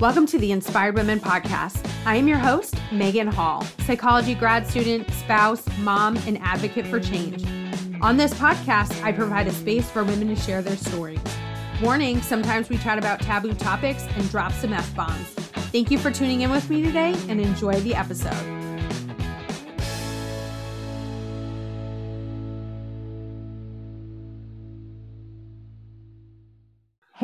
Welcome to the Inspired Women Podcast. I am your host, Megan Hall, psychology grad student, spouse, mom, and advocate for change. On this podcast, I provide a space for women to share their stories. Warning sometimes we chat about taboo topics and drop some F bombs. Thank you for tuning in with me today and enjoy the episode.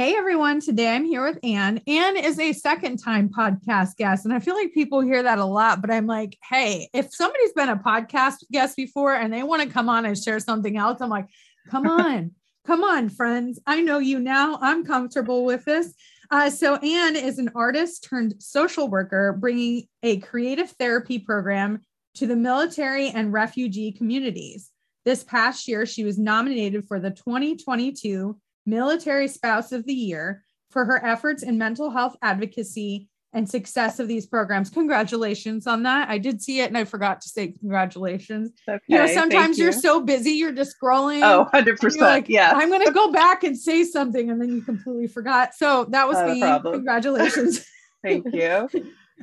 Hey everyone, today I'm here with Anne. Anne is a second time podcast guest, and I feel like people hear that a lot, but I'm like, hey, if somebody's been a podcast guest before and they want to come on and share something else, I'm like, come on, come on, friends. I know you now. I'm comfortable with this. Uh, so, Anne is an artist turned social worker, bringing a creative therapy program to the military and refugee communities. This past year, she was nominated for the 2022 Military Spouse of the Year for her efforts in mental health advocacy and success of these programs. Congratulations on that. I did see it and I forgot to say congratulations. Okay, you know, sometimes you. are so busy, you're just scrolling. Oh, 100%. Like, yeah. I'm going to go back and say something and then you completely forgot. So that was Not me. Congratulations. Thank you.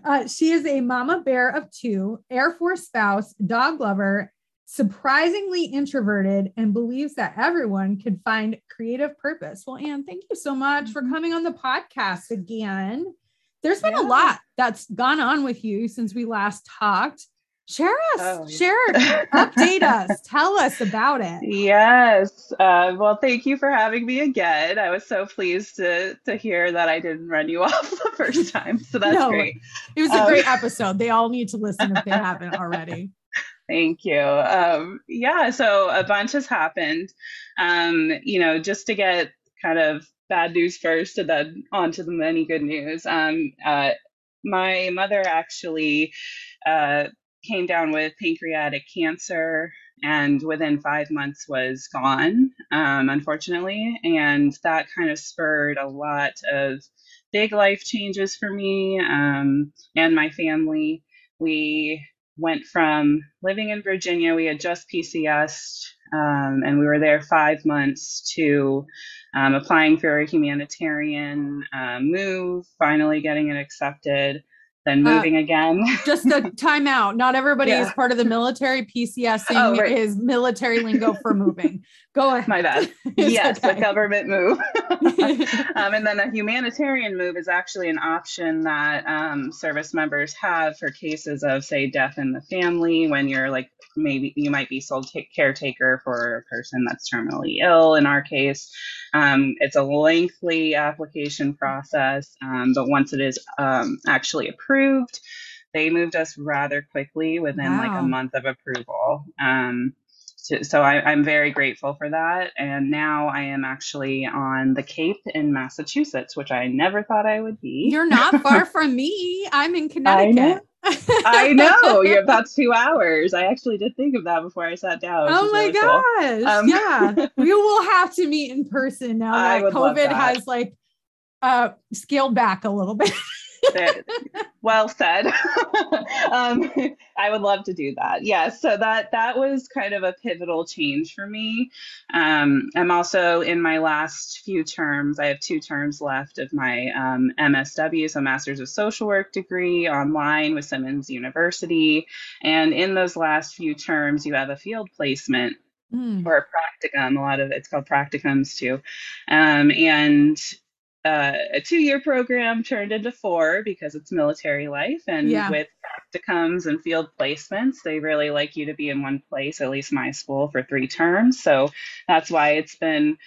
Uh, she is a mama bear of two, Air Force spouse, dog lover, surprisingly introverted and believes that everyone can find creative purpose. Well, Anne, thank you so much for mm-hmm. coming on the podcast again. There's been yeah. a lot that's gone on with you since we last talked. Share us, oh, share, update us, tell us about it. Yes. Uh, well, thank you for having me again. I was so pleased to to hear that I didn't run you off the first time. So that's no, great. It was a um, great episode. They all need to listen if they haven't already. Thank you. Um, yeah, so a bunch has happened. Um, you know, just to get kind of bad news first and then on to the many good news. Um, uh, my mother actually uh, came down with pancreatic cancer and within five months was gone, um, unfortunately. And that kind of spurred a lot of big life changes for me um, and my family. We went from living in Virginia, we had just PCS, um, and we were there five months to um, applying for a humanitarian uh, move, finally getting it accepted, then uh, moving uh, again. just a timeout. Not everybody yeah. is part of the military. PCSing oh, right. is military lingo for moving. Go ahead. My bad. yes, okay. a government move. um, and then a humanitarian move is actually an option that um, service members have for cases of, say, death in the family when you're like maybe you might be sole t- caretaker for a person that's terminally ill. In our case, um, it's a lengthy application process, um, but once it is um, actually approved, they moved us rather quickly within wow. like a month of approval. Um, so, so I, am very grateful for that. And now I am actually on the Cape in Massachusetts, which I never thought I would be. You're not far from me. I'm in Connecticut. I know. Yeah, that's two hours. I actually did think of that before I sat down. Oh my really gosh. Cool. Um, yeah. we will have to meet in person now that COVID has like uh scaled back a little bit well said. um, I would love to do that. Yeah, so that that was kind of a pivotal change for me. Um, I'm also in my last few terms. I have two terms left of my um, MSW, so Masters of Social Work degree online with Simmons University. And in those last few terms, you have a field placement Mm. or a practicum. A lot of it's called practicums too. Um, and uh, a two year program turned into four because it's military life. And yeah. with practicums and field placements, they really like you to be in one place, at least my school, for three terms. So that's why it's been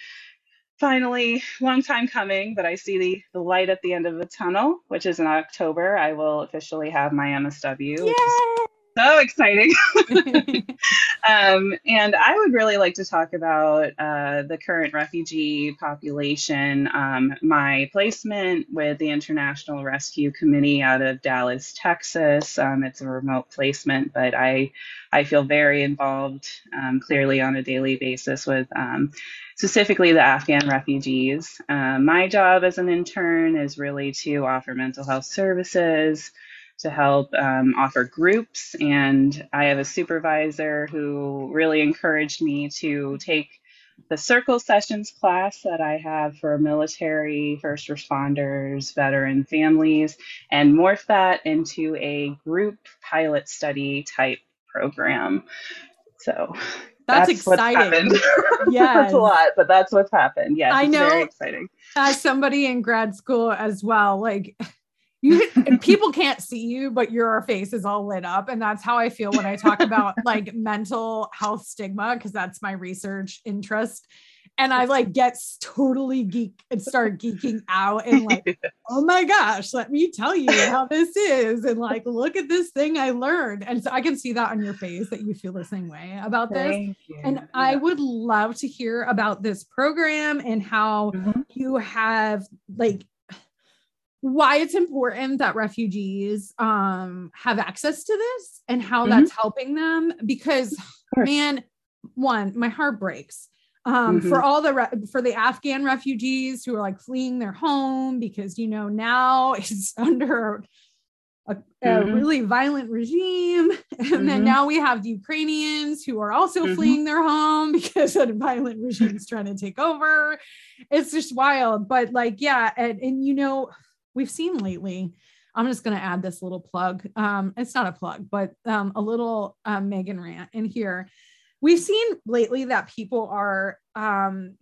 finally long time coming, but I see the, the light at the end of the tunnel, which is in October. I will officially have my MSW. Yay! So exciting. um, and I would really like to talk about uh, the current refugee population. Um, my placement with the International Rescue Committee out of Dallas, Texas. Um, it's a remote placement, but I I feel very involved, um, clearly on a daily basis with um, specifically the Afghan refugees. Uh, my job as an intern is really to offer mental health services to help um, offer groups. And I have a supervisor who really encouraged me to take the circle sessions class that I have for military, first responders, veteran families, and morph that into a group pilot study type program. So that's, that's exciting. Yeah, that's a lot, but that's what's happened. Yes, I know. Very exciting. As somebody in grad school as well, like you and people can't see you but your face is all lit up and that's how i feel when i talk about like mental health stigma because that's my research interest and i like get totally geek and start geeking out and like oh my gosh let me tell you how this is and like look at this thing i learned and so i can see that on your face that you feel the same way about this and yeah. i would love to hear about this program and how mm-hmm. you have like why it's important that refugees um, have access to this and how mm-hmm. that's helping them because man one my heart breaks um, mm-hmm. for all the re- for the afghan refugees who are like fleeing their home because you know now it's under a, a mm-hmm. really violent regime and then mm-hmm. now we have the ukrainians who are also mm-hmm. fleeing their home because a violent regime is trying to take over it's just wild but like yeah and, and you know we've seen lately. I'm just going to add this little plug. Um, it's not a plug, but um, a little um, Megan rant in here. We've seen lately that people are um,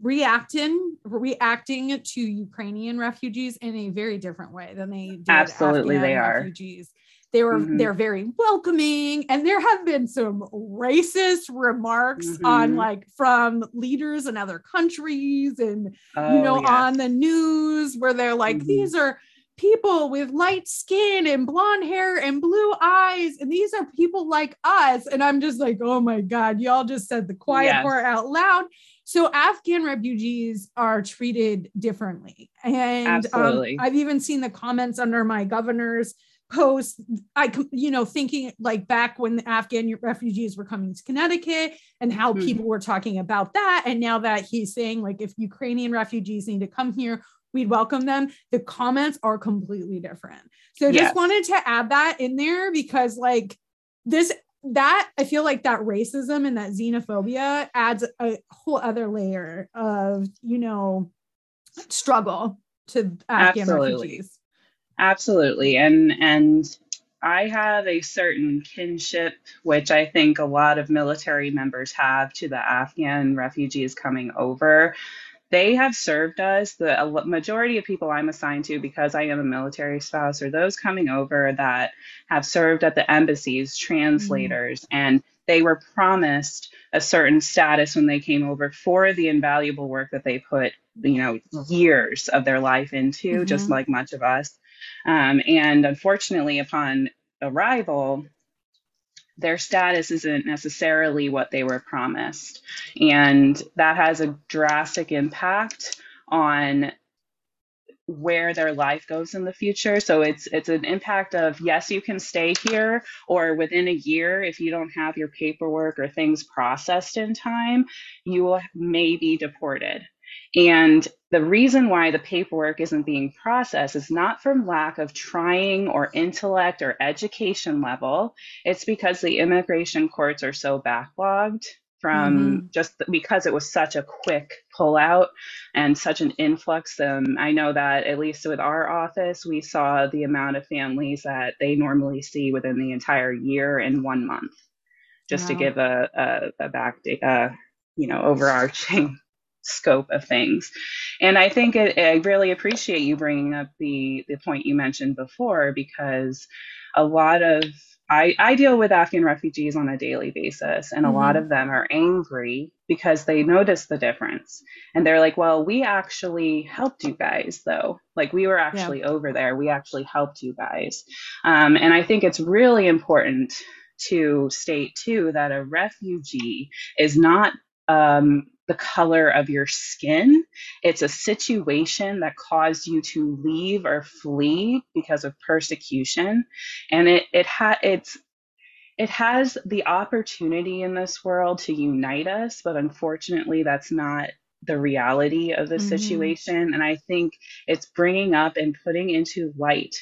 reacting reacting to Ukrainian refugees in a very different way than they did Absolutely, Afghan they are refugees. They were mm-hmm. they're very welcoming, and there have been some racist remarks mm-hmm. on like from leaders in other countries, and oh, you know yes. on the news where they're like mm-hmm. these are people with light skin and blonde hair and blue eyes and these are people like us and i'm just like oh my god y'all just said the quiet yes. part out loud so afghan refugees are treated differently and um, i've even seen the comments under my governor's post i you know thinking like back when the afghan refugees were coming to connecticut and how mm-hmm. people were talking about that and now that he's saying like if ukrainian refugees need to come here we'd welcome them the comments are completely different so yes. just wanted to add that in there because like this that i feel like that racism and that xenophobia adds a whole other layer of you know struggle to afghan Absolutely. refugees Absolutely. And and I have a certain kinship, which I think a lot of military members have to the Afghan refugees coming over. They have served us. The majority of people I'm assigned to, because I am a military spouse, are those coming over that have served at the embassies, translators, mm-hmm. and they were promised a certain status when they came over for the invaluable work that they put, you know, years of their life into, just like much of us. Um, and unfortunately, upon arrival, their status isn't necessarily what they were promised. And that has a drastic impact on where their life goes in the future. So it's it's an impact of yes, you can stay here or within a year if you don't have your paperwork or things processed in time, you will may be deported. And the reason why the paperwork isn't being processed is not from lack of trying or intellect or education level. It's because the immigration courts are so backlogged from mm-hmm. just because it was such a quick pullout and such an influx. Um, I know that at least with our office, we saw the amount of families that they normally see within the entire year in one month, just wow. to give a, a, a back, uh, you know, overarching scope of things. And I think it, I really appreciate you bringing up the the point you mentioned before because a lot of I, I deal with Afghan refugees on a daily basis, and a mm-hmm. lot of them are angry because they notice the difference. And they're like, Well, we actually helped you guys, though. Like, we were actually yeah. over there. We actually helped you guys. Um, and I think it's really important to state, too, that a refugee is not um, the color of your skin. It's a situation that caused you to leave or flee because of persecution. And it, it ha- it's, it has the opportunity in this world to unite us, but unfortunately, that's not the reality of the mm-hmm. situation. And I think it's bringing up and putting into light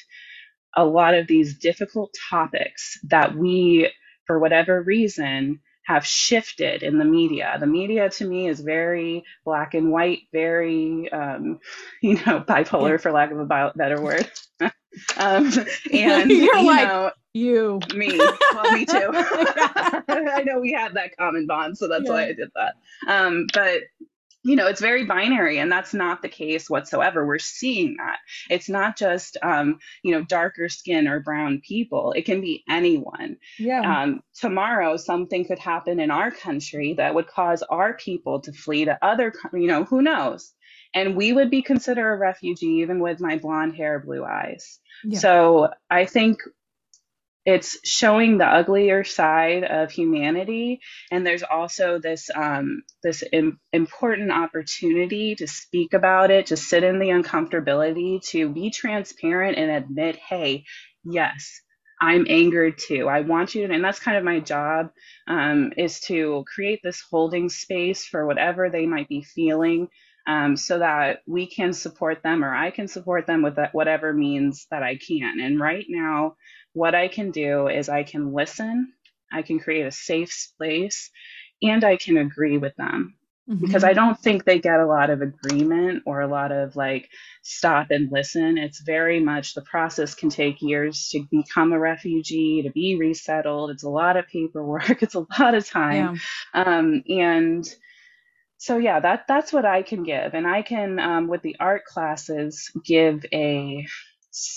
a lot of these difficult topics that we, for whatever reason, have shifted in the media. The media to me is very black and white, very, um, you know, bipolar, for lack of a better word. um, and you're you like know, you, me, well, me too. I know we have that common bond, so that's yeah. why I did that. Um, but you know, it's very binary, and that's not the case whatsoever. We're seeing that. It's not just, um, you know, darker skin or brown people. It can be anyone. Yeah. Um, tomorrow, something could happen in our country that would cause our people to flee to other, you know, who knows? And we would be considered a refugee even with my blonde hair, blue eyes. Yeah. So I think it's showing the uglier side of humanity. And there's also this um, this Im- important opportunity to speak about it to sit in the uncomfortability to be transparent and admit hey yes i'm angered too. I want you to and that's kind of my job um, is to create this holding space for whatever they might be feeling um, so that we can support them or i can support them with whatever means that i can. And right now what I can do is I can listen, I can create a safe space, and I can agree with them. Mm-hmm. Because I don't think they get a lot of agreement or a lot of like stop and listen. It's very much the process can take years to become a refugee, to be resettled. It's a lot of paperwork, it's a lot of time. Yeah. Um, and so yeah that that's what i can give and i can um, with the art classes give a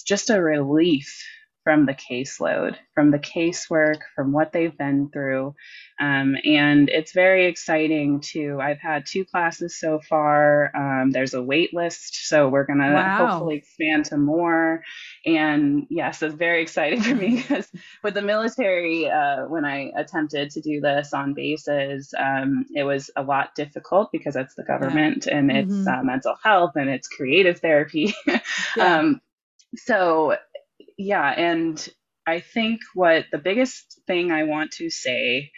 just a relief from the caseload, from the casework, from what they've been through. Um, and it's very exciting to, I've had two classes so far. Um, there's a wait list, so we're going to wow. hopefully expand to more. And yes, it's very exciting for me because with the military, uh, when I attempted to do this on bases, um, it was a lot difficult because it's the government yeah. and it's mm-hmm. uh, mental health and it's creative therapy. yeah. Um, so yeah, and I think what the biggest thing I want to say,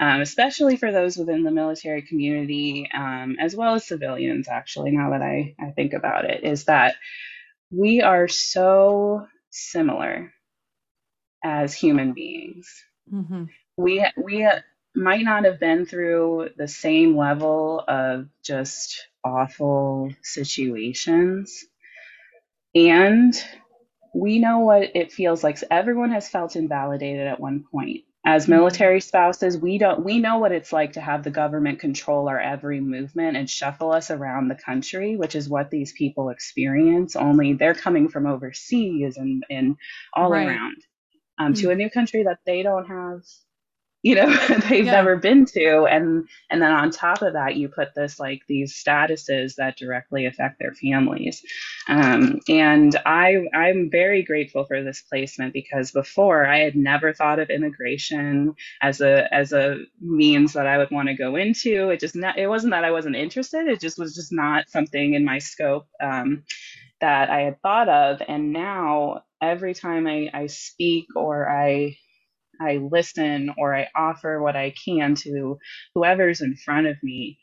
um, especially for those within the military community, um, as well as civilians, actually, now that I, I think about it, is that we are so similar as human beings. Mm-hmm. We, we might not have been through the same level of just awful situations. And we know what it feels like. Everyone has felt invalidated at one point. As mm-hmm. military spouses, we don't we know what it's like to have the government control our every movement and shuffle us around the country, which is what these people experience. Only they're coming from overseas and, and all right. around um, mm-hmm. to a new country that they don't have you know they've yeah. never been to. And and then on top of that you put this like these statuses that directly affect their families. Um, and i i'm very grateful for this placement because before i had never thought of immigration as a as a means that i would want to go into. It just not it wasn't that i wasn't interested. It just was just not something in my scope um, that i had thought of. And now every time I, I speak or I I listen or I offer what I can to whoever's in front of me,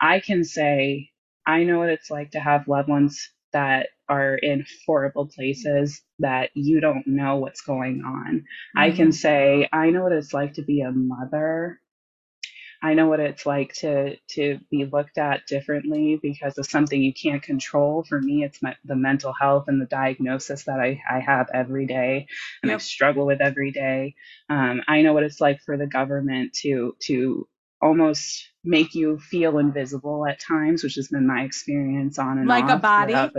I can say, I know what it's like to have loved ones that are in horrible places that you don't know what's going on. Mm-hmm. I can mm-hmm. say, I know what it's like to be a mother I know what it's like to to be looked at differently because of something you can't control. For me, it's my, the mental health and the diagnosis that I, I have every day and yep. I struggle with every day. Um, I know what it's like for the government to to almost make you feel invisible at times, which has been my experience on and like a body, like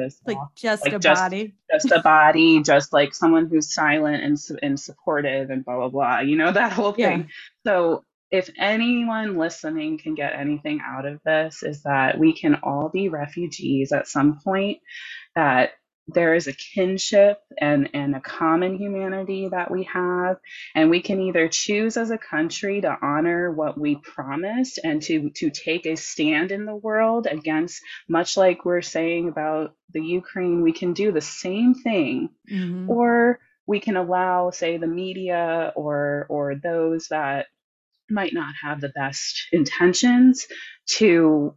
just like a just, body, just a body, just like someone who's silent and and supportive and blah blah blah. You know that whole thing. Yeah. So if anyone listening can get anything out of this, is that we can all be refugees at some point, that there is a kinship and, and a common humanity that we have. And we can either choose as a country to honor what we promised and to, to take a stand in the world against, much like we're saying about the Ukraine, we can do the same thing. Mm-hmm. Or we can allow, say, the media or or those that might not have the best intentions to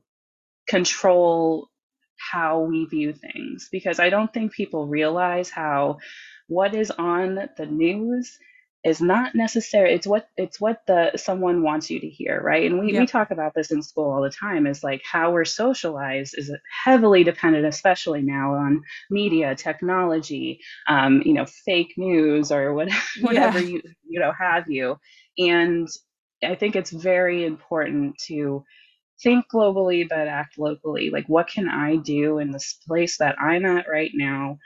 control how we view things because I don't think people realize how what is on the news is not necessary it's what it's what the someone wants you to hear right? And we, we talk about this in school all the time is like how we're socialized is heavily dependent especially now on media technology um, you know fake news or what, whatever yeah. you you know have you. And i think it's very important to think globally but act locally like what can i do in this place that i'm at right now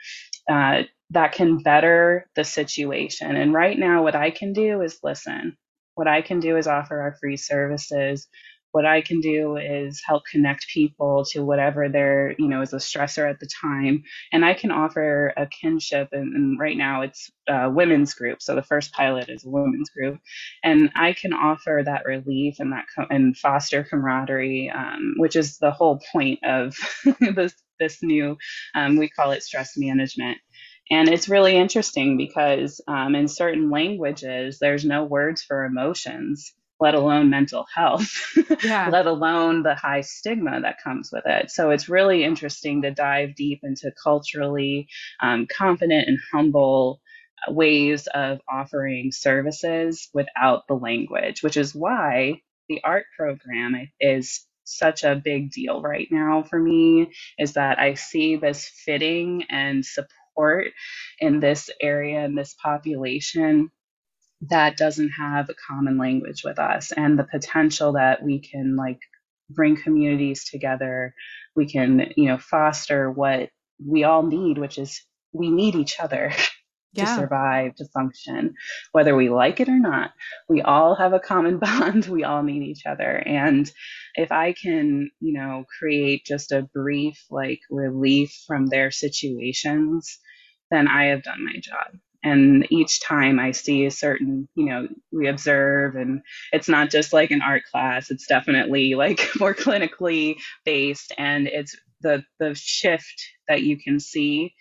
uh, that can better the situation. And right now, what I can do is listen. What I can do is offer our free services. What I can do is help connect people to whatever their, you know, is a stressor at the time. And I can offer a kinship. And, and right now it's a women's group. So the first pilot is a women's group. And I can offer that relief and that co- and foster camaraderie, um, which is the whole point of this, this new, um, we call it stress management and it's really interesting because um, in certain languages, there's no words for emotions, let alone mental health, yeah. let alone the high stigma that comes with it. So it's really interesting to dive deep into culturally um, confident and humble uh, ways of offering services without the language, which is why the art program is such a big deal right now for me is that I see this fitting and support in this area in this population that doesn't have a common language with us and the potential that we can like bring communities together we can you know foster what we all need which is we need each other yeah. to survive to function whether we like it or not we all have a common bond we all need each other and if i can you know create just a brief like relief from their situations then I have done my job. And each time I see a certain, you know, we observe, and it's not just like an art class, it's definitely like more clinically based. And it's the, the shift that you can see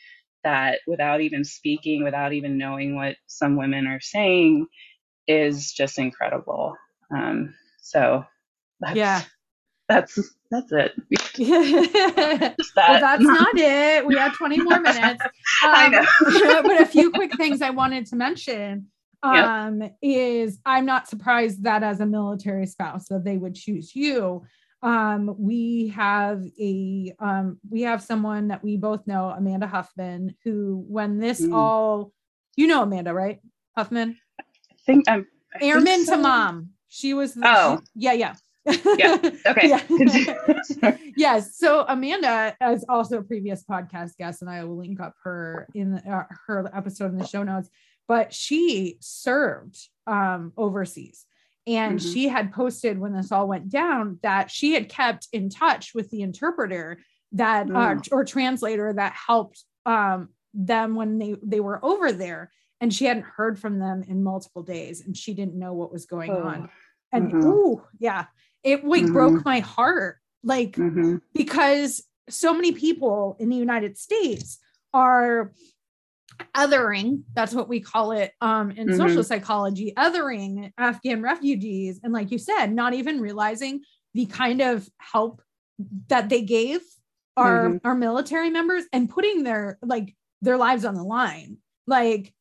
that without even speaking, without even knowing what some women are saying, is just incredible. Um, so that's, yeah, that's that's it. that. Well, that's not it. We have 20 more minutes. Um, I know. but a few quick things I wanted to mention um, yep. is I'm not surprised that as a military spouse that they would choose you. Um, we have a um, we have someone that we both know, Amanda Huffman, who when this mm. all you know Amanda, right? Huffman? I think I'm I Airman think so. to mom. She was the, oh she, yeah, yeah yeah. Okay. yeah. yes. So Amanda is also a previous podcast guest, and I will link up her in the, uh, her episode in the show notes. But she served um, overseas, and mm-hmm. she had posted when this all went down that she had kept in touch with the interpreter that uh, mm. uh, or translator that helped um, them when they they were over there, and she hadn't heard from them in multiple days, and she didn't know what was going oh. on. And mm-hmm. ooh, yeah it like mm-hmm. broke my heart like mm-hmm. because so many people in the united states are othering that's what we call it um, in mm-hmm. social psychology othering afghan refugees and like you said not even realizing the kind of help that they gave our mm-hmm. our military members and putting their like their lives on the line like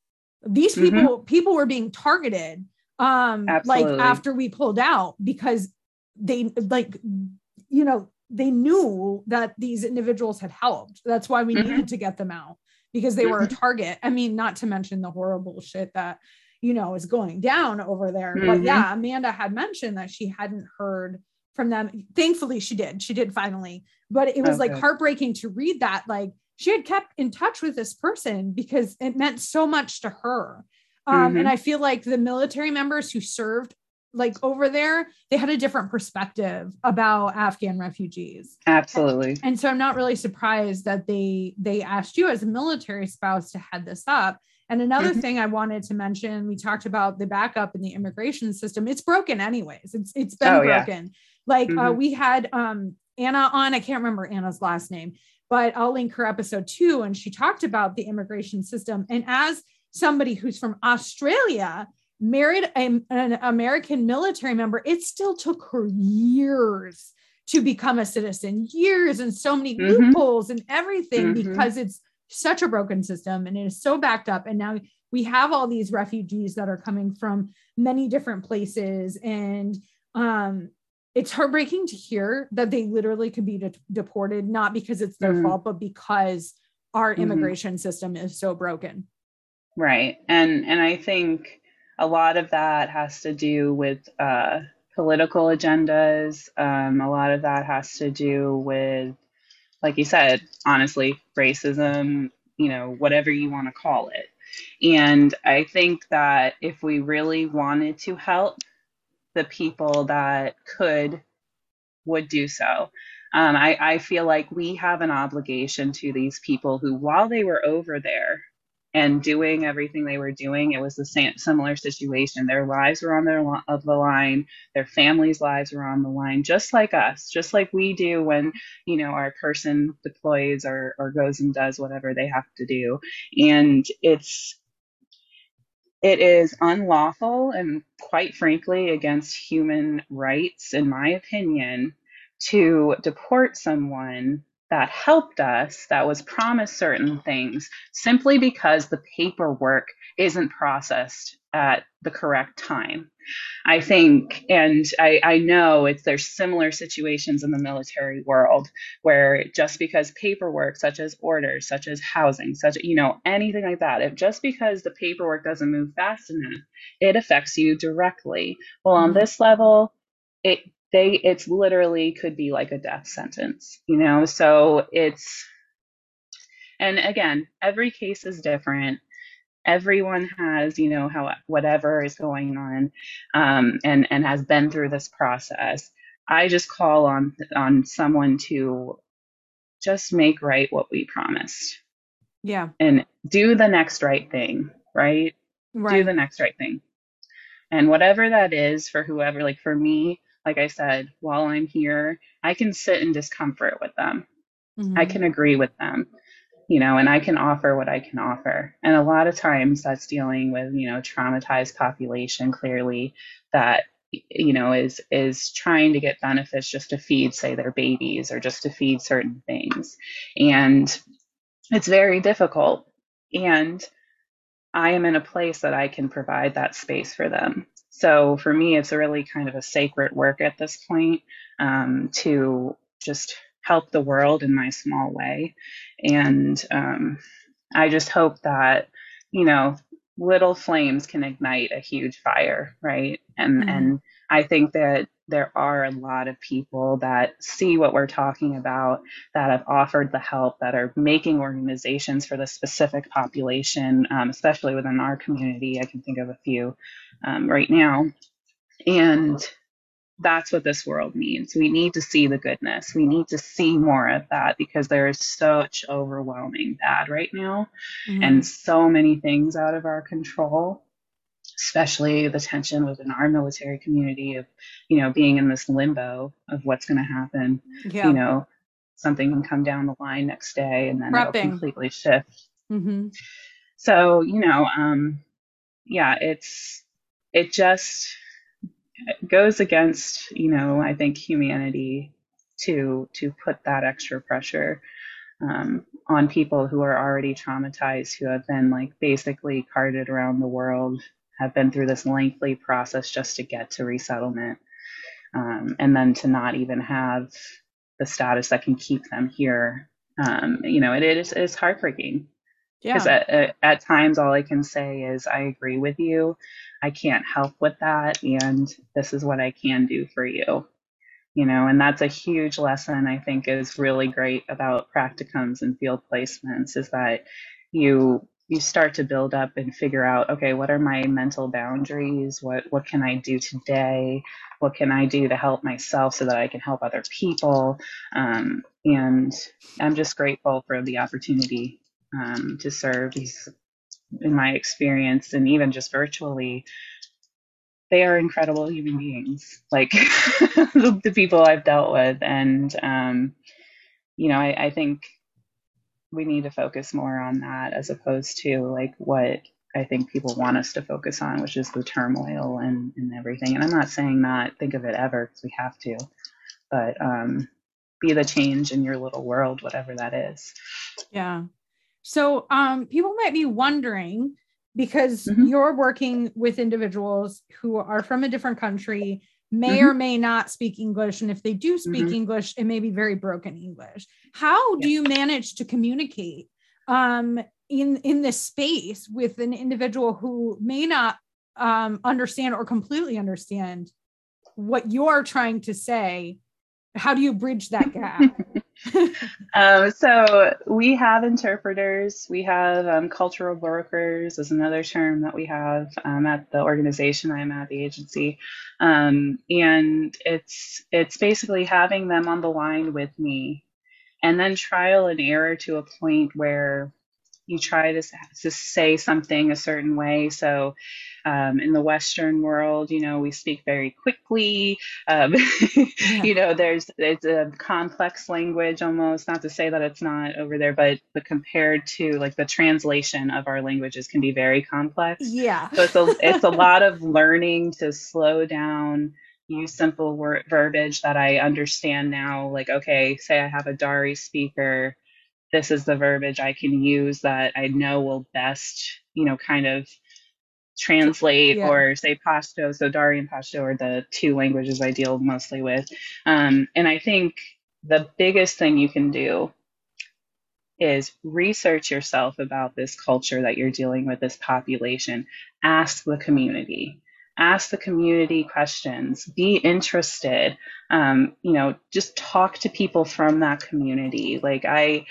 these mm-hmm. people people were being targeted um Absolutely. like after we pulled out because they like you know they knew that these individuals had helped that's why we mm-hmm. needed to get them out because they were a mm-hmm. target i mean not to mention the horrible shit that you know is going down over there mm-hmm. but yeah amanda had mentioned that she hadn't heard from them thankfully she did she did finally but it was okay. like heartbreaking to read that like she had kept in touch with this person because it meant so much to her um, mm-hmm. and i feel like the military members who served like over there they had a different perspective about afghan refugees. Absolutely. And so i'm not really surprised that they they asked you as a military spouse to head this up. And another mm-hmm. thing i wanted to mention we talked about the backup in the immigration system. It's broken anyways. It's it's been oh, broken. Yeah. like uh, mm-hmm. uh, we had um anna on i can't remember anna's last name but i'll link her episode two and she talked about the immigration system. And as somebody who's from australia married a, an American military member, it still took her years to become a citizen, years and so many mm-hmm. loopholes and everything mm-hmm. because it's such a broken system and it is so backed up. And now we have all these refugees that are coming from many different places. And um, it's heartbreaking to hear that they literally could be de- deported, not because it's their mm-hmm. fault, but because our mm-hmm. immigration system is so broken. Right. And and I think a lot of that has to do with uh, political agendas. Um, a lot of that has to do with, like you said, honestly, racism, you know, whatever you want to call it. And I think that if we really wanted to help the people that could, would do so. Um, I, I feel like we have an obligation to these people who, while they were over there, and doing everything they were doing, it was the same similar situation. Their lives were on their of the line, their families' lives were on the line, just like us, just like we do when you know our person deploys or or goes and does whatever they have to do, and it's it is unlawful and quite frankly against human rights, in my opinion, to deport someone that helped us, that was promised certain things, simply because the paperwork isn't processed at the correct time. I think, and I, I know it's there's similar situations in the military world where just because paperwork, such as orders, such as housing, such you know anything like that, if just because the paperwork doesn't move fast enough, it affects you directly. Well, on mm-hmm. this level, it they it's literally could be like a death sentence you know? So it's and again every case is different. Everyone has you know how whatever is going on um, and and has been through this process. I just call on on someone to just make right what we promised. Yeah. And do the next right thing right, right. do the next right thing. And whatever that is for whoever like for me like I said, while I'm here, I can sit in discomfort with them. Mm-hmm. I can agree with them, you know, and I can offer what I can offer. And a lot of times that's dealing with, you know, traumatized population clearly that you know is is trying to get benefits just to feed say their babies or just to feed certain things and it's very difficult and i am in a place that i can provide that space for them so for me, it's really kind of a sacred work at this point um, to just help the world in my small way. And um, I just hope that, you know, little flames can ignite a huge fire, right? And mm-hmm. and I think that there are a lot of people that see what we're talking about that have offered the help that are making organizations for the specific population um, especially within our community. I can think of a few um, right now. And that's what this world needs. We need to see the goodness. We need to see more of that because there is such overwhelming bad right now mm-hmm. and so many things out of our control especially the tension within our military community of, you know, being in this limbo of what's going to happen. Yeah. You know, something can come down the line next day and then it'll completely shift. Mm-hmm. So, you know, um, yeah, it's, it just goes against, you know, I think humanity to, to put that extra pressure um, on people who are already traumatized, who have been like basically carted around the world have been through this lengthy process just to get to resettlement. Um, and then to not even have the status that can keep them here. Um, you know, it is it's heartbreaking. Because yeah. at, at times, all I can say is, I agree with you. I can't help with that. And this is what I can do for you. You know, and that's a huge lesson I think is really great about practicums and field placements is that you you start to build up and figure out okay what are my mental boundaries? What what can i do today? What can i do to help myself so that i can help other people? Um, and i'm just grateful for the opportunity um, to serve these in my experience and even just virtually. They are incredible human beings like the, the, people i've dealt with. And um, you know I, I think we need to focus more on that as opposed to like what I think people want us to focus on, which is the turmoil and, and everything. And I'm not saying not think of it ever because we have to, but um, be the change in your little world, whatever that is. Yeah. So um, people might be wondering because Mhm. you're working with individuals who are from a different country, may Mhm. or may not speak English. And if they do speak Mhm. English, it may be very broken English. How do you manage to communicate um, in, in this space with an individual who may not um, understand or completely understand what you're trying to say? How do you bridge that gap? Um, so we have interpreters. We have um, cultural brokers is another term that we have um, at the organization I'm at, the agency, um, and it's it's basically having them on the line with me, and then trial and error to a point where you try to, to say something a certain way. So um, in the Western world, you know, we speak very quickly. Um, Yeah. you know, there's it's a complex language almost. Not to say that it's not over there, but but compared to like the translation of our languages can be very complex. yeah. So it's a it's a lot of learning to slow down, use simple word verbiage that I understand now. Like, okay, say I have a Dari speaker, this is the verbiage I can use that I know will best, you know, kind of translate Yeah. or say Pashto. So Dari and Pashto are the two languages I deal mostly with. Um, and I think the biggest thing you can do is research yourself about this culture that you're dealing with, this population. Ask the community. Ask the community questions. Be interested. Um, you know, just talk to people from that community. Like I,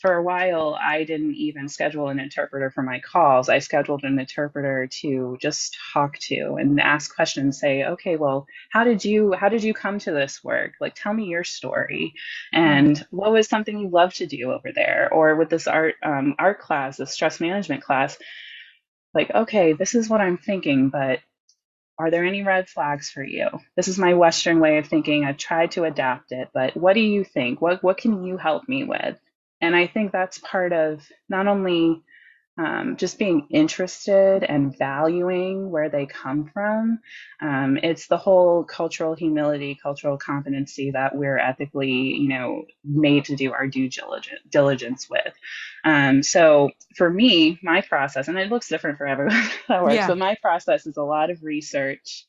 for a while, I didn't even schedule an interpreter for my calls. I scheduled an interpreter to just talk to and ask questions. Say, okay, well, how did you how did you come to this work? Like, tell me your story, and what was something you love to do over there, or with this art um, art class, this stress management class. Like, okay, this is what I'm thinking, but are there any red flags for you? This is my Western way of thinking. I've tried to adapt it, but what do you think? What what can you help me with? And I think that's part of not only um, just being interested and valuing where they come from. Um, it's the whole cultural humility, cultural competency that we're ethically, you know, made to do our due diligence, diligence with. Um, so for me, my process, and it looks different for everyone that works, Yeah. but my process is a lot of research.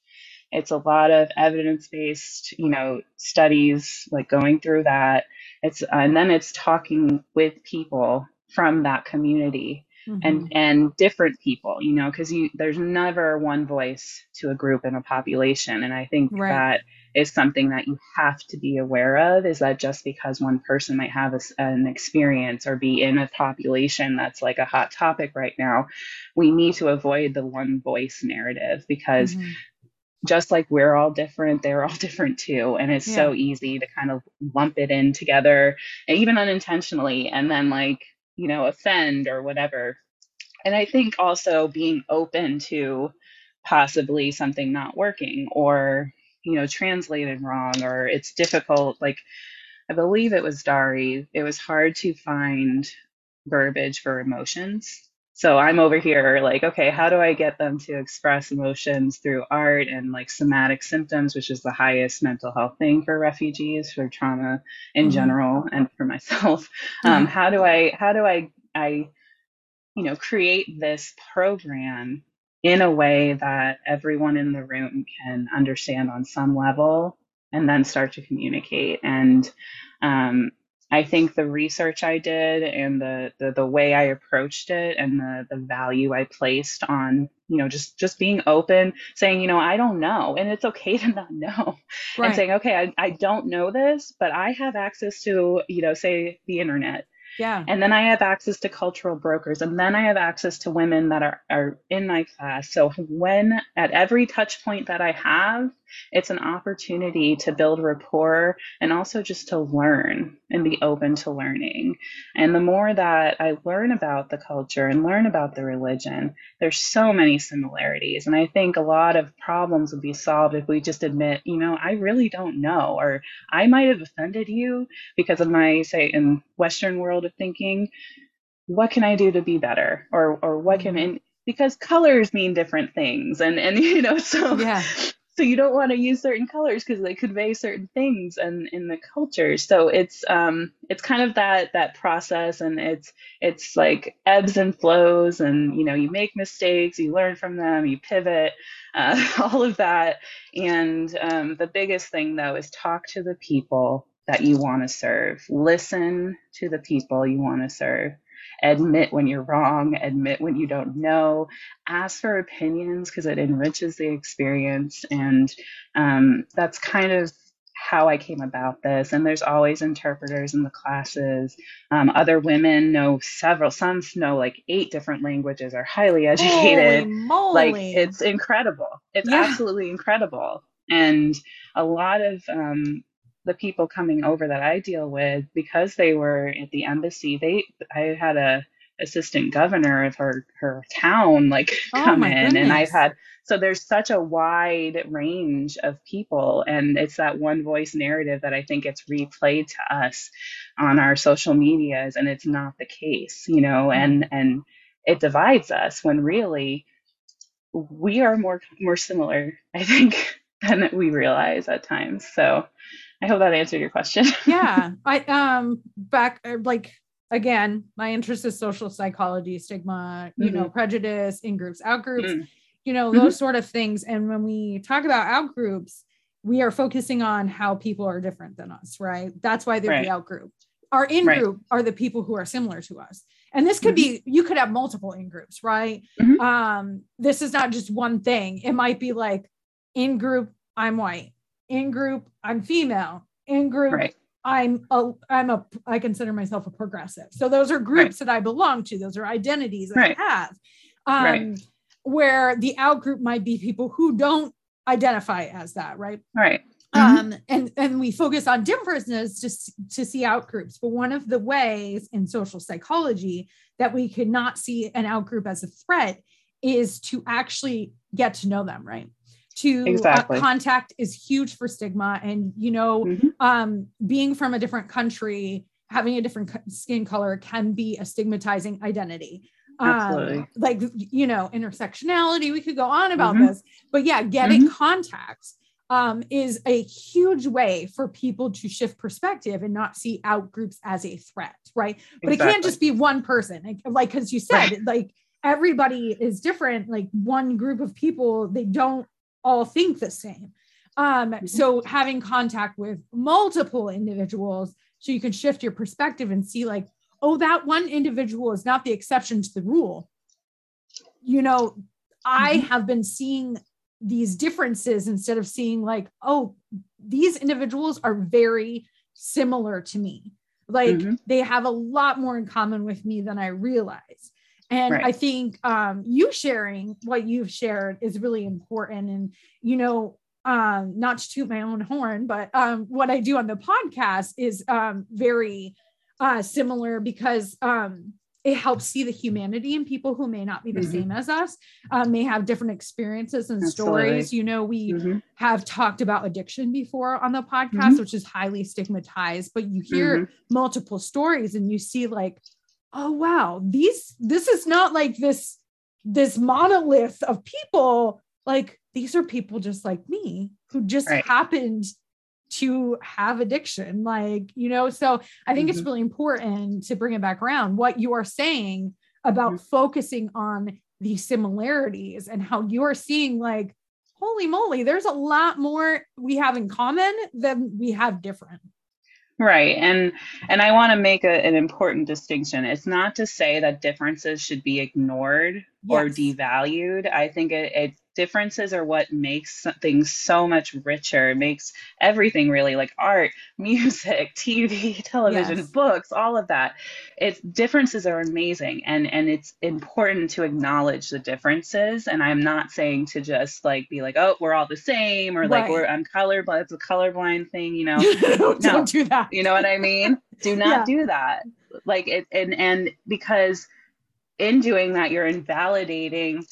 It's a lot of evidence-based, you know, studies, like going through that. It's and then it's talking with people from that community Mhm. and and different people you know because you there's never one voice to a group in a population and i think Right. that is something that you have to be aware of is that just because one person might have a an experience or be in a population that's like a hot topic right now we need to avoid the one voice narrative because Mhm. Just like we're all different, they're all different too. And it's so easy to kind of lump it in together, even unintentionally, and then like, you know, offend or whatever. And I think also being open to possibly something not working or, you know, translated wrong or it's difficult. Like, I believe it was Dari, it was hard to find verbiage for emotions. So I'm over here like, okay, how do I get them to express emotions through art and like somatic symptoms, which is the highest mental health thing for refugees, for trauma in Mhm. general, and for myself. Um, how do I, how do I, I, you know, create this program in a way that everyone in the room can understand on some level and then start to communicate. And um, I think the research I did and the, the the way I approached it and the the value I placed on you know just just being open, saying you know I don't know, and it's okay to not know, and saying okay I, I don't know this, but I have access to you know say the internet Yeah. and then I have access to cultural brokers, and then I have access to women that are, are in my class. So when at every touch point that I have, it's an opportunity to build rapport and also just to learn and be open to learning. And the more that I learn about the culture and learn about the religion, there's so many similarities. And I think a lot of problems would be solved if we just admit, you know, I really don't know, or I might have offended you because of my say in western world of thinking what can i do to be better or or what can Mhm. and because colors mean different things and and you know so Yeah. So you don't want to use certain colors because they convey certain things and in the culture. So it's um it's kind of that that process and it's it's like ebbs and flows and you know you make mistakes you learn from them you pivot uh, all of that. And um, the biggest thing though is talk to the people that you want to serve. Listen to the people you want to serve admit when you're wrong, admit when you don't know, ask for opinions because it enriches the experience. And um, that's kind of how I came about this. And there's always interpreters in the classes. Um, other women know several, some know like eight different languages, are highly educated. Like it's incredible. It's yeah. absolutely incredible. And a lot of um, the people coming over that I deal with, because they were at the embassy, they I had a assistant governor of her her town like oh, come in goodness. and I've had so there's such a wide range of people and it's that one voice narrative that I think gets replayed to us on our social medias and it's not the case, you know, mm-hmm. and and it divides us when really we are more more similar, I think, than we realize at times. So I hope that answered your question. yeah. I um back uh, like again, my interest is social psychology, stigma, you mm-hmm. know, prejudice, in groups, out groups, mm-hmm. you know, those mm-hmm. sort of things. And when we talk about out groups, we are focusing on how people are different than us, right? That's why they're right. the out group. Our in group right. are the people who are similar to us. And this could be, mm-hmm. you could have multiple in groups, right? Mm-hmm. Um, this is not just one thing. It might be like in group, I'm white in group i'm female. In group right. i'm a i'm a i consider myself a progressive. So those are groups right. that i belong to. Those are identities that right. i have um where the out group might be people who don't identify as that right? Right. Mm-hmm. um and and we focus on differences just to see out groups. But one of the ways in social psychology that we could not see an out group as a threat is to actually get to know them right to uh, exactly. uh, contact is huge for stigma and you know mm-hmm. um, being from a different country having a different skin color can be a stigmatizing identity um, like you know intersectionality we could go on about mm-hmm. this but yeah getting mm-hmm. um, is a huge way for people to shift perspective and not see out groups as a threat right but exactly. it can't just be one person like because you said right. like everybody is different like one group of people they don't all think the same. Um, mm-hmm. so having contact with multiple individuals so you can shift your perspective and see like, oh, that one individual is not the exception to the rule. You know, I mm-hmm. have been seeing these differences instead of seeing like, oh, these individuals are very similar to me. Like mm-hmm. they have a lot more in common with me than I realize. And right. I think um, you sharing what you've shared is really important. And, you know, um, not to toot my own horn, but um, what I do on the podcast is um, very uh, similar because um, it helps see the humanity in people who may not be the mm-hmm. same as us, uh, may have different experiences and Absolutely. stories. You know, we mm-hmm. have talked about addiction before on the podcast, mm-hmm. which is highly stigmatized, but you hear mm-hmm. multiple stories and you see like, oh wow these this is not like this this monolith of people like these are people just like me who just right. happened to have addiction like you know so i think mm-hmm. it's really important to bring it back around what you are saying about mm-hmm. focusing on these similarities and how you're seeing like holy moly there's a lot more we have in common than we have different Right. And and I want to make a, an important distinction. It's not to say that differences should be ignored yes. or devalued. I think it, it differences are what makes things so much richer it makes everything really like art music tv television yes. books all of that it's differences are amazing and and it's important to acknowledge the differences and i'm not saying to just like be like oh we're all the same or like right. we're i'm colorblind it's a colorblind thing you know don't no, do that you know what i mean do not yeah. do that like it and and because in doing that you're invalidating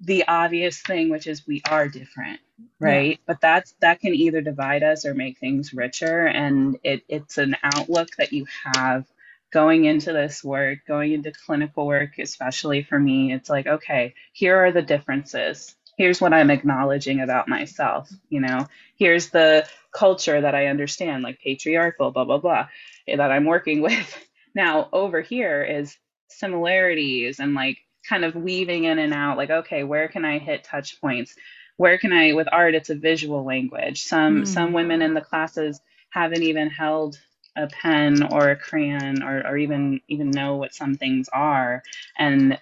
the obvious thing, which is we are different, right? Yeah. But that's that can either divide us or make things richer. And it, it's an outlook that you have going into this work, going into clinical work, especially for me. It's like, okay, here are the differences. here's what i'm acknowledging about myself you know here's the culture that i understand like patriarchal blah blah blah that i'm working with now over here is similarities and like kind of weaving in and out like okay where can i hit touch points? Where can i with art it's a visual language. Some mm. some women in the classes haven't even held a pen or a crayon or, or even even know what some things are. And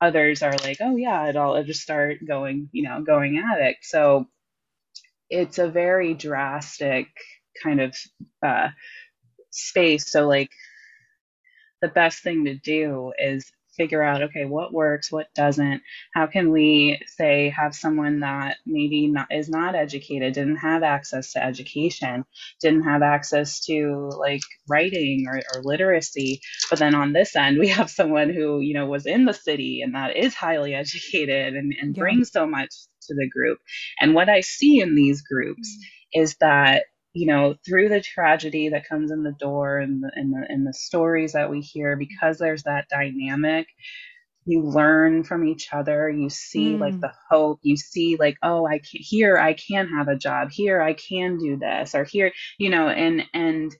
others are like oh yeah it'll, it'll just start going you know going at it. So it's a very drastic kind of uh, space. So like the best thing to do is figure out okay what works what doesn't how can we say have someone that maybe not is not educated didn't have access to education didn't have access to like writing or, or literacy but then on this end we have someone who you know was in the city and that is highly educated and, and yeah. brings so much to the group and what i see in these groups mm-hmm. is that you know, through the tragedy that comes in the door and the, and the, and the stories that we hear, because there's that dynamic, you learn from each other. You see mm. like the hope. You see like, oh, I can here I can have a job. Here I can do this, or here, you know, and and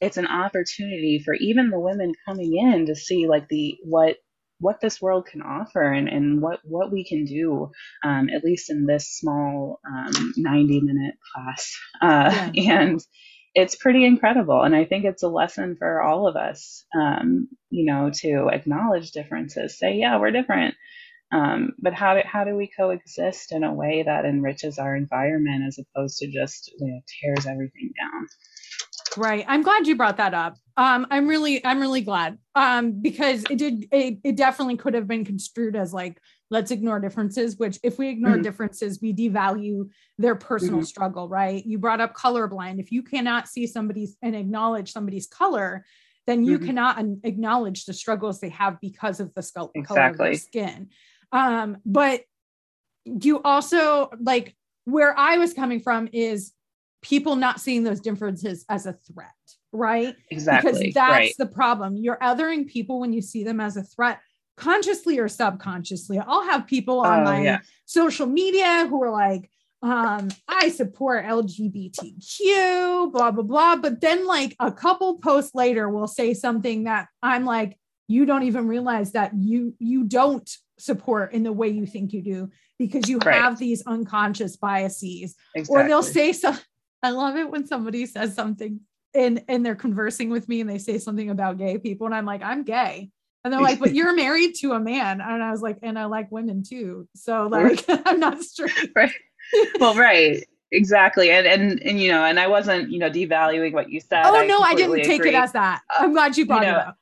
it's an opportunity for even the women coming in to see like the what what this world can offer and, and what, what we can do, um, at least in this small um, 90 minute class. Uh, yeah. And it's pretty incredible. And I think it's a lesson for all of us, um, you know, to acknowledge differences, say, yeah, we're different. Um, but how do, how do we coexist in a way that enriches our environment as opposed to just you know, tears everything down? Right. I'm glad you brought that up. Um, I'm really, I'm really glad. Um, because it did, it, it definitely could have been construed as like, let's ignore differences, which if we ignore mm-hmm. differences, we devalue their personal mm-hmm. struggle, right? You brought up colorblind. If you cannot see somebody's and acknowledge somebody's color, then you mm-hmm. cannot acknowledge the struggles they have because of the skull exactly. color of their skin. Um, but you also like where I was coming from is people not seeing those differences as a threat, right? Exactly. Because that's right. the problem. You're othering people when you see them as a threat, consciously or subconsciously. I'll have people on oh, my yeah. social media who are like, um, I support LGBTQ, blah, blah, blah. But then, like, a couple posts later, will say something that I'm like, you don't even realize that you you don't support in the way you think you do because you right. have these unconscious biases exactly. or they'll say so I love it when somebody says something and and they're conversing with me and they say something about gay people and I'm like, I'm gay. And they're like, but you're married to a man. And I was like, and I like women too. So like I'm not straight. Right. Well, right exactly and and and you know and i wasn't you know devaluing what you said oh I no i didn't take it as that uh, i'm glad you brought you know, it up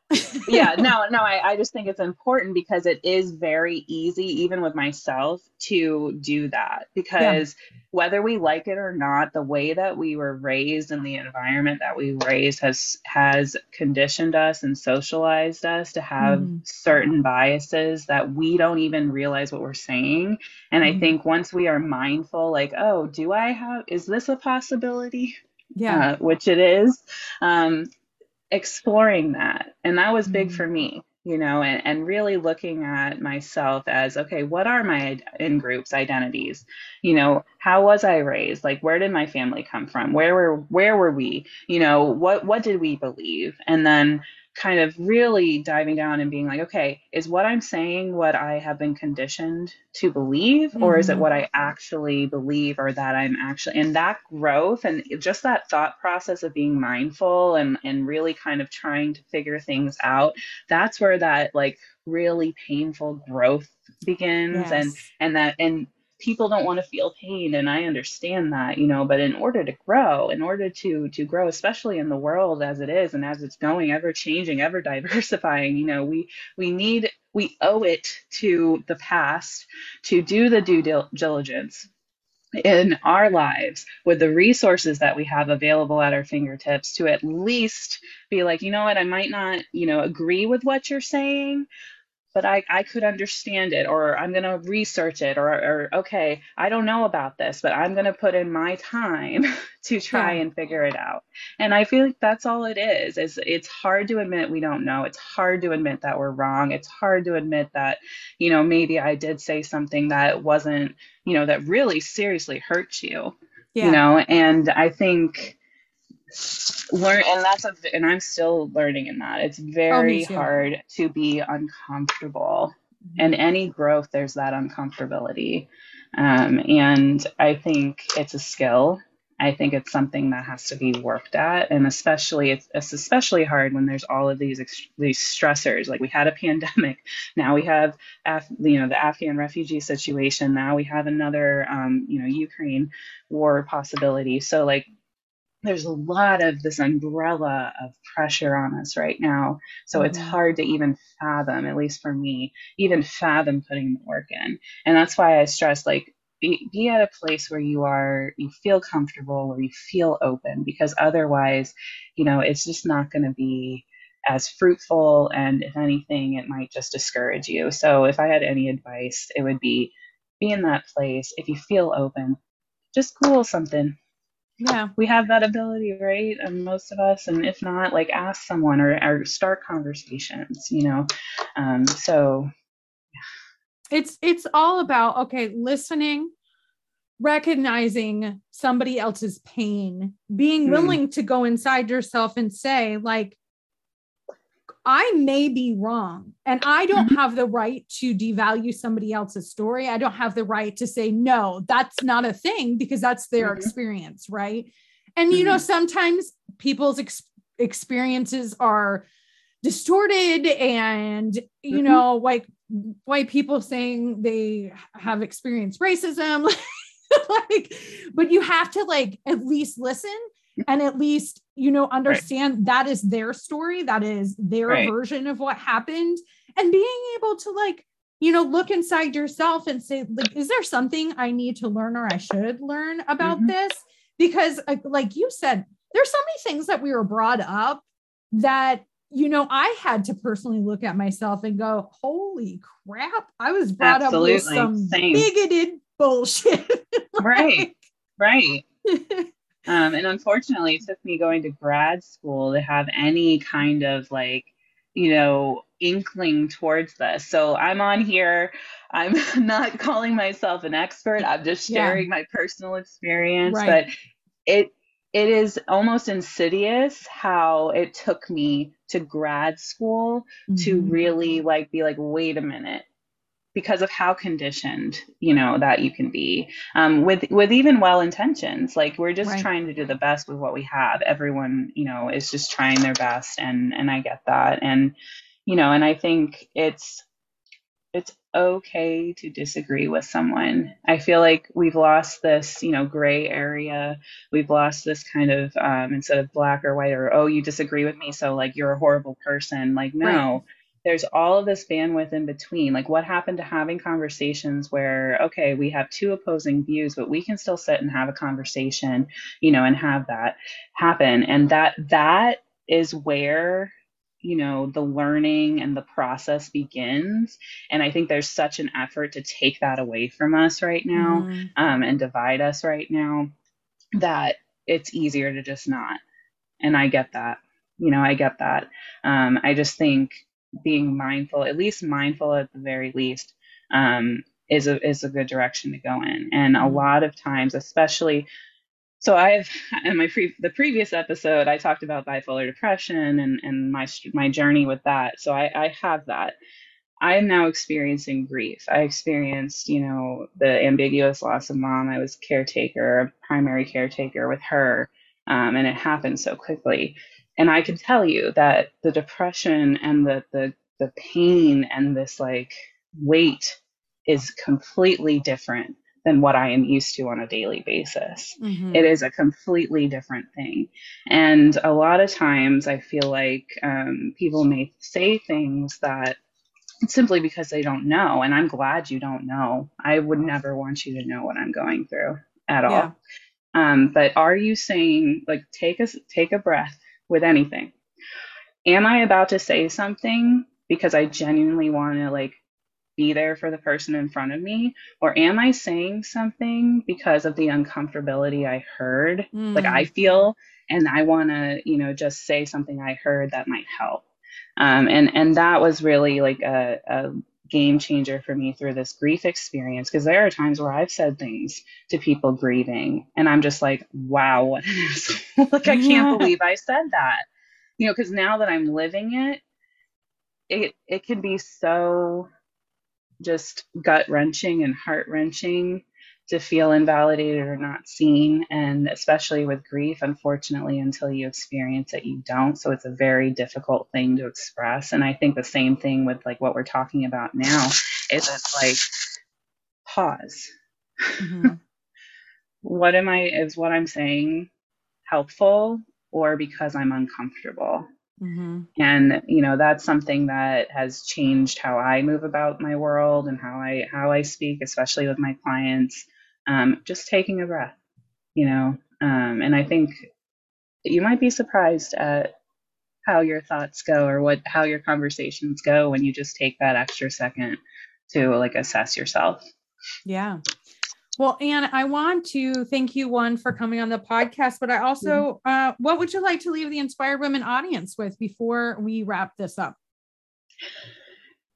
yeah no no I, I just think it's important because it is very easy even with myself to do that because yeah. whether we like it or not the way that we were raised and the environment that we raised has has conditioned us and socialized us to have mm. certain biases that we don't even realize what we're saying and mm. i mm-hmm. think once we are mindful like oh do i have is this a possibility yeah uh, which it is um, exploring that. And that was big mm-hmm. for me you know and, and really looking at myself as okay what are my in groups identities? You know how was i raised? Like where did my family come from? Where were where were we? You know what what did we believe? And then kind of really diving down and being like, okay, is what I'm saying what I have been conditioned to believe, mm-hmm. or is it mm-hmm. what I actually believe, or that I'm actually, and that growth and just that thought process of being mindful and, and really kind of trying to figure things out, that's where that like really painful growth begins. Yes. And, and that, and people don't want to feel pain and i understand that you know but in order to grow in order to to grow especially in the world as it is and as it's going ever changing ever diversifying you know we we need we owe it to the past to do the due diligence in our lives with the resources that we have available at our fingertips to at least be like you know what? I might not you know agree with what you're saying but I, I could understand it or I'm going to research it or, or, okay, I don't know about this, but I'm going to put in my time to try yeah. and figure it out. And I feel like that's all it is, is it's hard to admit we don't know. It's hard to admit that we're wrong. It's hard to admit that, you know, maybe I did say something that wasn't, you know, that really seriously hurt you, yeah. you know, and I think learn and that's a and i'm still learning in that. It's oh, very oh, hard to be uncomfortable. Mm-hmm. and any growth there's that uncomfortability. Um, and i think it's a skill. I think it's something that has to be worked at and especially it's, it's especially hard when there's all of these these stressors. Like we had a pandemic. Now we have Af- you know the afghan refugee situation. Now we have another um, you know ukraine war possibility. So like there's a lot of this umbrella of pressure on us right now. So mm-hmm. it's hard to even fathom, at least for me, even fathom putting the work in. And that's why I stress like be, be at a place where you are, you feel comfortable, where you feel open, because otherwise, you know, it's just not going to be as fruitful. And if anything, it might just discourage you. So if I had any advice, it would be be in that place. If you feel open, just Google something yeah. We have that ability right and most of us and if not like ask someone or, or start conversations you know? Um so it's it's all about okay listening recognizing somebody else's pain being mm. willing to go inside yourself and say like I may be wrong and I don't mm-hmm. have the right to devalue somebody else's story. I don't have the right to say, no, that's not a thing because that's their mm-hmm. experience. Right. And, you mm-hmm. know, sometimes people's ex- experiences are distorted and, you mm-hmm. know, like white people saying they have experienced racism. like, but you have to like at least listen and at least you know understand right. that is their story that is their right. version of what happened and being able to like you know look inside yourself and say like is there something i need to learn or i should learn about mm-hmm. this because like you said there's so many things that we were brought up that you know i had to personally look at myself and go holy crap i was brought Absolutely. up with some Same. bigoted bullshit like, right right Um, and unfortunately, it took me going to grad school to have any kind of like, you know, inkling towards this. So I'm on here. I'm not calling myself an expert. I'm just sharing yeah. my personal experience. Right. But it it is almost insidious how it took me to grad school mm-hmm. to really like be like, wait a minute because of how conditioned you know that you can be. Um, with with even well intentions like we're just right. trying to do the best with what we have. Everyone you know is just trying their best and and i get that. And you know and i think it's it's okay to disagree with someone. I feel like we've lost this you know gray area. We've lost this kind of um, instead of black or white or oh you disagree with me so like you're a horrible person. Like no. right there's all of this bandwidth in between. Like, what happened to having conversations where, okay, we have two opposing views, but we can still sit and have a conversation, you know, and have that happen. And that that is where you know the learning and the process begins and i think there's such an effort to take that away from us right now mm. um, and divide us right now that it's easier to just not and i get that you know i get that um, i just think being mindful, at least mindful at the very least, um, is a is a good direction to go in. And a mm-hmm. lot of times, especially so I've in my pre- the previous episode I talked about bipolar depression and and my my journey with that. So I, I have that. I am now experiencing grief. I experienced, you know, the ambiguous loss of mom. I was caretaker, primary caretaker with her, um, and it happened so quickly and I can tell you that the depression and the the the pain and this like weight is completely different than what I am used to on a daily basis. Mm-hmm. It is a completely different thing. And a lot of times I feel like um, people may say things that simply because they don't know. And I'm glad you don't know. I would never want you to know what I'm going through at all. Yeah. Um, but are you saying like take a take a breath with anything. Am I about to say something because I genuinely want to like be there for the person in front of me? Or am I saying something because of the uncomfortability I heard, mm. like I feel, and I want to, you know, just say something I heard that might help? Um, and and that was really like a, a game changer for me through this grief experience because there are times where I've said things to people grieving and I'm just like, wow, what is like I can't yeah. believe I said that. You know, because now that I'm living it, it it can be so just gut wrenching and heart wrenching to feel invalidated or not seen. And especially with grief, unfortunately, until you experience it, you don't. So it's a very difficult thing to express. And I think the same thing with like what we're talking about now is it's like pause. Mm-hmm. what am I, is what I'm saying helpful or because I'm uncomfortable? Mm-hmm. And you know that's something that has changed how I move about my world and how I how I speak, especially with my clients. Um, just taking a breath, you know. Um, and I think you might be surprised at how your thoughts go or what how your conversations go when you just take that extra second to like assess yourself. Yeah. Well, Anne, I want to thank you one for coming on the podcast, but I also, uh, what would you like to leave the Inspired Women audience with before we wrap this up?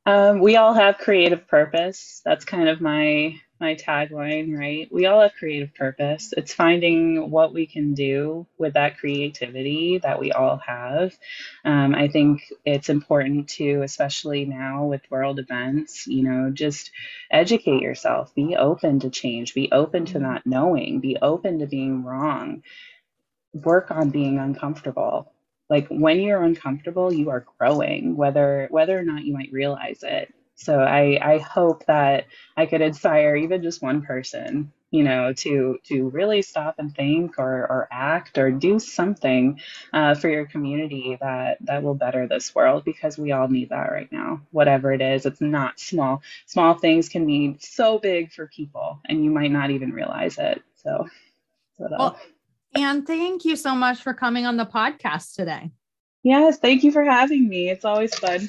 Um, we all have creative purpose. That's kind of my my tagline, right? We all have creative purpose. It's finding what we can do with that creativity that we all have. Um, I think it's important to, especially now with world events, you know, just educate yourself, be open to change, be open to not knowing, be open to being wrong, work on being uncomfortable. Like when you're uncomfortable, you are growing, whether whether or not you might realize it so I, I hope that I could inspire even just one person, you know, to to really stop and think or, or act or do something uh, for your community that that will better this world because we all need that right now. Whatever it is, it's not small. Small things can mean so big for people, and you might not even realize it. So, so well, and thank you so much for coming on the podcast today. Yes, thank you for having me. It's always fun.